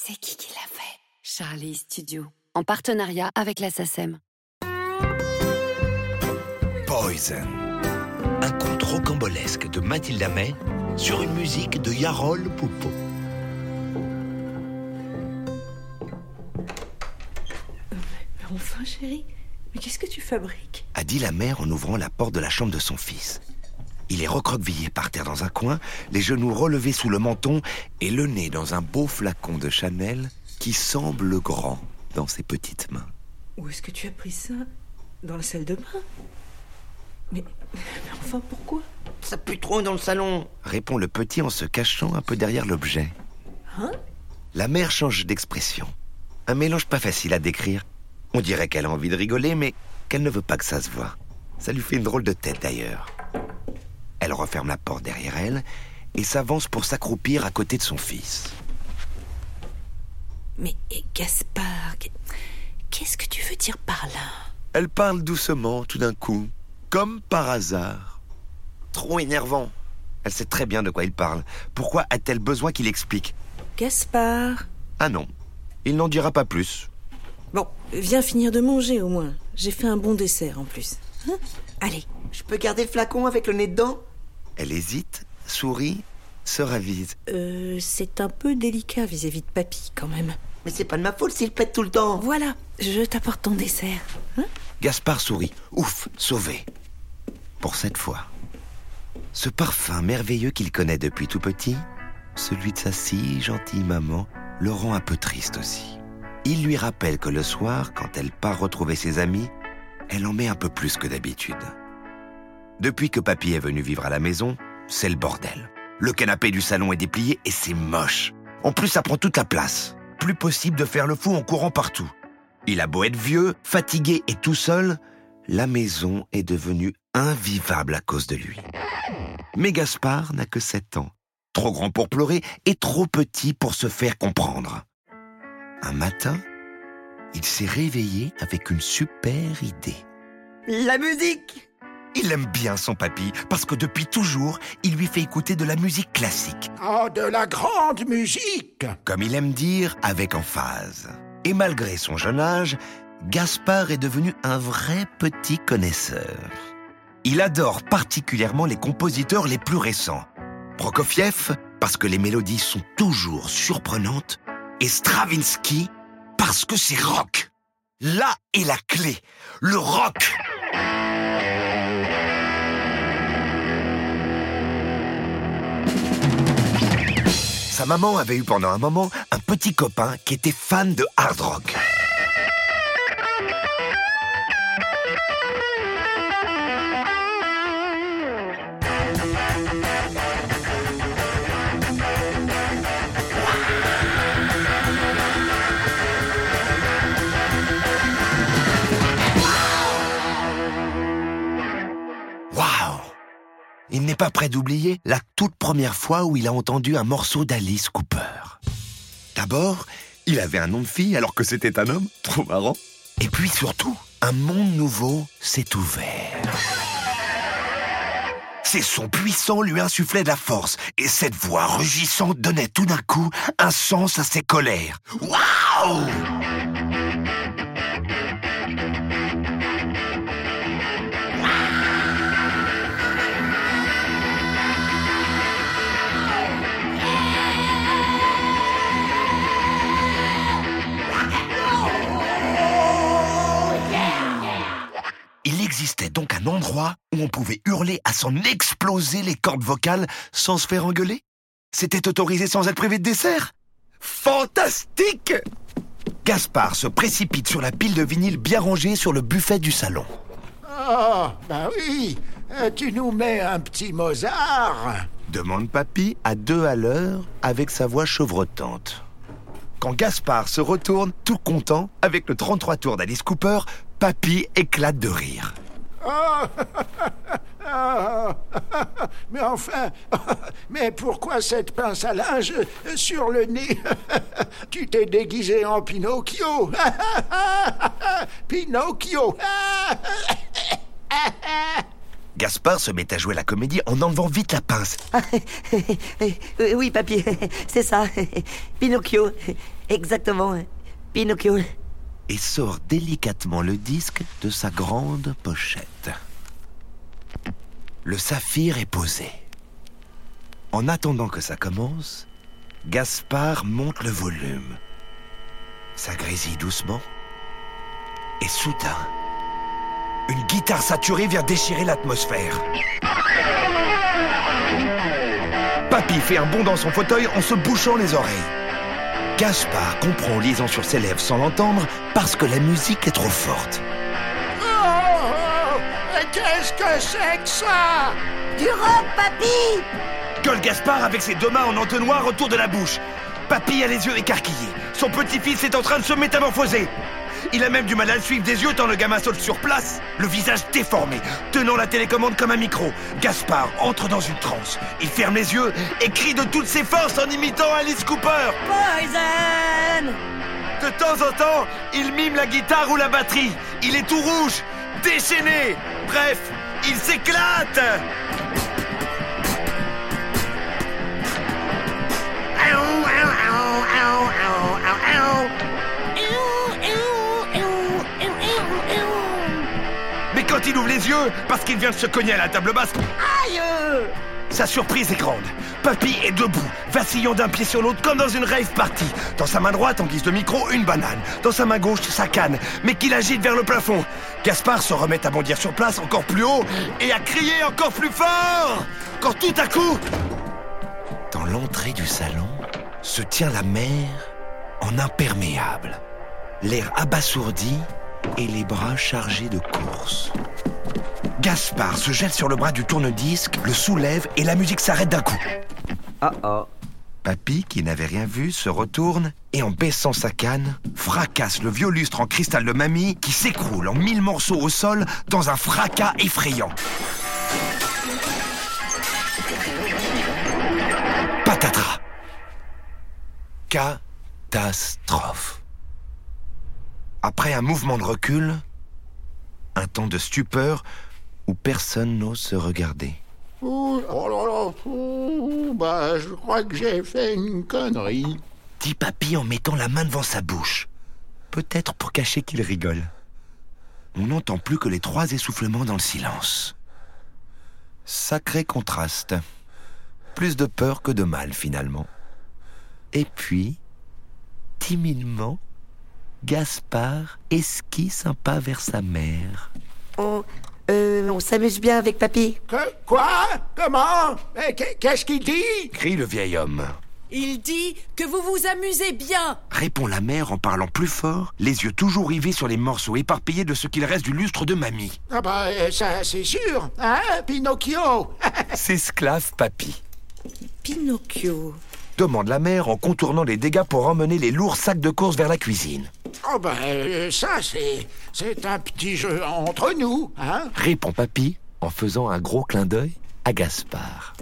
C'est qui qui l'a fait? Charlie Studio, en partenariat avec la SACEM. Poison. Un conte rocambolesque de Mathilde May sur une musique de Yarol Poupeau. Enfin, chérie, mais qu'est-ce que tu fabriques? A dit la mère en ouvrant la porte de la chambre de son fils. Il est recroquevillé par terre dans un coin, les genoux relevés sous le menton et le nez dans un beau flacon de Chanel qui semble grand dans ses petites mains. Où est-ce que tu as pris ça? Dans la salle de bain? Mais, mais enfin, pourquoi? Ça pue trop dans le salon répond le petit en se cachant un peu derrière l'objet. Hein? La mère change d'expression. Un mélange pas facile à décrire. On dirait qu'elle a envie de rigoler, mais qu'elle ne veut pas que ça se voie. Ça lui fait une drôle de tête d'ailleurs. Elle referme la porte derrière elle et s'avance pour s'accroupir à côté de son fils. Mais Gaspard, qu'est- qu'est-ce que tu veux dire par là? Elle parle doucement tout d'un coup, comme par hasard. Trop énervant. Elle sait très bien de quoi il parle. Pourquoi a-t-elle besoin qu'il explique? Gaspard? Ah non, il n'en dira pas plus. Bon, viens finir de manger au moins. J'ai fait un bon dessert en plus. Hein? Allez, Je peux garder le flacon avec le nez dedans? Elle hésite, sourit, se ravise. euh, c'est un peu délicat vis-à-vis de papy quand même. Mais c'est pas de ma faute s'il pète tout le temps Voilà, je t'apporte ton dessert. Hein? Gaspard sourit. Ouf, sauvé. Pour cette fois. Ce parfum merveilleux qu'il connaît depuis tout petit, celui de sa si gentille maman, le rend un peu triste aussi. Il lui rappelle que le soir, quand elle part retrouver ses amis, elle en met un peu plus que d'habitude. Depuis que papy est venu vivre à la maison, c'est le bordel. Le canapé du salon est déplié et c'est moche. En plus, ça prend toute la place. Plus possible de faire le fou en courant partout. Il a beau être vieux, fatigué et tout seul, la maison est devenue invivable à cause de lui. Mais Gaspard n'a que 7 ans, trop grand pour pleurer et trop petit pour se faire comprendre. Un matin, il s'est réveillé avec une super idée. La musique Il aime bien son papy parce que depuis toujours, il lui fait écouter de la musique classique, Oh, de la grande musique comme il aime dire avec emphase. Et malgré son jeune âge, Gaspard est devenu un vrai petit connaisseur. Il adore particulièrement les compositeurs les plus récents. Prokofiev, parce que les mélodies sont toujours surprenantes, et Stravinsky, parce que c'est rock. Là est la clé, le rock. Sa maman avait eu pendant un moment un petit copain qui était fan de hard rock. Il n'est pas prêt d'oublier la toute première fois où il a entendu un morceau d'Alice Cooper. D'abord, il avait un nom de fille alors que c'était un homme, trop marrant. Et puis surtout, un monde nouveau s'est ouvert. Ses sons puissants lui insufflaient de la force, et cette voix rugissante donnait tout d'un coup un sens à ses colères. Waouh endroit où on pouvait hurler à s'en exploser les cordes vocales sans se faire engueuler? C'était autorisé sans être privé de dessert? Fantastique Gaspard se précipite sur la pile de vinyle bien rangée sur le buffet du salon. Oh, bah oui Euh, Tu nous mets un petit Mozart Demande Papy à deux à l'heure avec sa voix chevrotante. Quand Gaspard se retourne, tout content, avec le 33 tours d'Alice Cooper, Papy éclate de rire. Oh Mais enfin, mais pourquoi cette pince à linge sur le nez? Tu t'es déguisé en Pinocchio Pinocchio Gaspard se met à jouer la comédie en enlevant vite la pince. Oui, papy, c'est ça. Pinocchio. Exactement. Pinocchio. Et sort délicatement le disque de sa grande pochette. Le saphir est posé. En attendant que ça commence, Gaspard monte le volume. Ça grésille doucement. Et soudain, une guitare saturée vient déchirer l'atmosphère. Papy fait un bond dans son fauteuil en se bouchant les oreilles. Gaspard comprend en lisant sur ses lèvres sans l'entendre parce que la musique est trop forte. Oh, oh, mais qu'est-ce que c'est que ça? Du rock, papy Gueule Gaspard avec ses deux mains en entonnoir autour de la bouche. Papy a les yeux écarquillés. Son petit-fils est en train de se métamorphoser. Il a même du mal à le suivre des yeux tant le gamin saute sur place, le visage déformé, tenant la télécommande comme un micro. Gaspard entre dans une transe. Il ferme les yeux et crie de toutes ses forces en imitant Alice Cooper. Poison De temps en temps, il mime la guitare ou la batterie. Il est tout rouge, déchaîné. Bref, il s'éclate. Quand il ouvre les yeux, parce qu'il vient de se cogner à la table basse, Aïe sa surprise est grande. Papy est debout, vacillant d'un pied sur l'autre comme dans une rave party. Dans sa main droite, en guise de micro, une banane. Dans sa main gauche, sa canne, mais qu'il agite vers le plafond. Gaspard se remet à bondir sur place encore plus haut et à crier encore plus fort. Quand tout à coup, dans l'entrée du salon, se tient la mère en imperméable. L'air abasourdi et les bras chargés de course. Gaspard se jette sur le bras du tourne-disque, le soulève et la musique s'arrête d'un coup. Oh oh. Papy, qui n'avait rien vu, se retourne et en baissant sa canne, fracasse le vieux lustre en cristal de mamie qui s'écroule en mille morceaux au sol dans un fracas effrayant. Patatras. Catastrophe. Après un mouvement de recul, un temps de stupeur où personne n'ose se regarder. Ouh, Oh là là, bah, je crois que j'ai fait une connerie. dit Papy en mettant la main devant sa bouche. Peut-être pour cacher qu'il rigole. On n'entend plus que les trois essoufflements dans le silence. Sacré contraste. Plus de peur que de mal finalement. Et puis, timidement, Gaspard esquisse un pas vers sa mère. On, euh, on s'amuse bien avec papy. Que, quoi? Comment? Qu'est- Qu'est-ce qu'il dit? Crie le vieil homme. Il dit que vous vous amusez bien. Répond la mère en parlant plus fort, les yeux toujours rivés sur les morceaux éparpillés de ce qu'il reste du lustre de mamie. Ah bah, euh, ça, c'est sûr, hein, Pinocchio? S'esclave Papy. Pinocchio. demande la mère en contournant les dégâts pour emmener les lourds sacs de course vers la cuisine. Oh bah, euh, ça, c'est... C'est un petit jeu entre nous, hein Répond Papy en faisant un gros clin d'œil à Gaspard.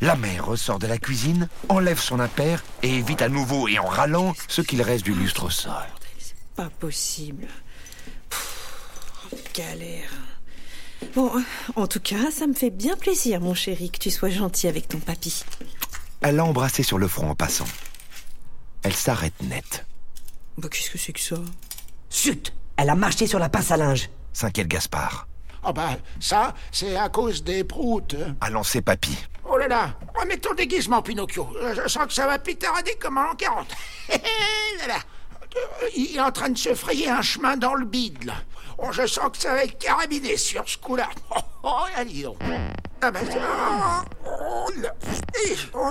La mère ressort de la cuisine, enlève son impair et évite à nouveau et en râlant ce qu'il reste du lustre au sol. Pas possible. Pff, galère. Bon, en tout cas, ça me fait bien plaisir, mon chéri, que tu sois gentil avec ton papy. Elle l'a embrassé sur le front en passant. Elle s'arrête net, Bah, qu'est-ce que c'est que ça Chut Elle a marché sur la pince à linge. s'inquiète Gaspard. Oh bah, ça, c'est à cause des proutes. A lancé Papy. Oh là là Remets ton déguisement, Pinocchio. Euh, Je sens que ça va pitarader comme en l'an 40. Là, là. Euh, Il est en train de se frayer un chemin dans le bide, là. Oh, je sens que ça va être carabiné sur ce coup-là. Oh, oh, allez donc. Ah bah, oh, là. Oh, là, là. Oh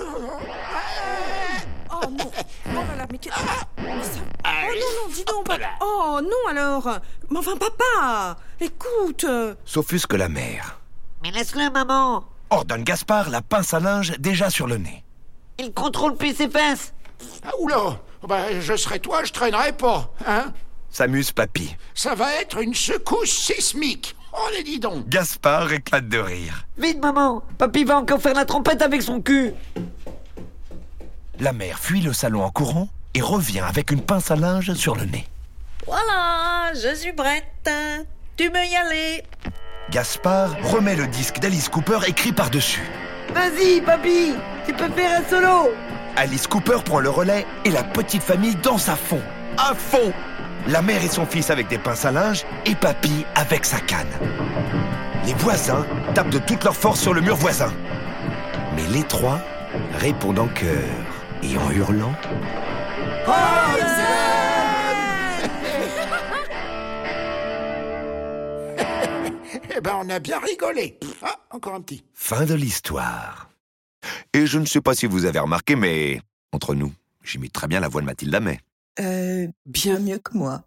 Oh Oh non, non, dis donc papa. Oh non alors Mais enfin, papa Écoute S'offusque la mère. Mais laisse-le, maman. Ordonne Gaspard la pince à linge déjà sur le nez. Il contrôle plus ses pinces. Ah, oula Oh, bah, je serais toi, je traînerais pas, hein S'amuse Papy. Ça va être une secousse sismique. Oh, les dis donc Gaspard éclate de rire. Vite, maman. Papy va encore faire la trompette avec son cul. La mère fuit le salon en courant et revient avec une pince à linge sur le nez. Voilà, je suis prête. Tu peux y aller? Gaspard remet le disque d'Alice Cooper et crie par-dessus. Vas-y, papy. Tu peux faire un solo. Alice Cooper prend le relais et la petite famille danse à fond. À fond La mère et son fils avec des pinces à linge et papy avec sa canne. Les voisins tapent de toute leur force sur le mur voisin. Mais les trois répondent en chœur et en hurlant Eh ben, on a bien rigolé. Ah, encore un petit. Fin de l'histoire. Et je ne sais pas si vous avez remarqué, mais entre nous, j'imite très bien la voix de Mathilde Amet. Euh, bien mieux que moi.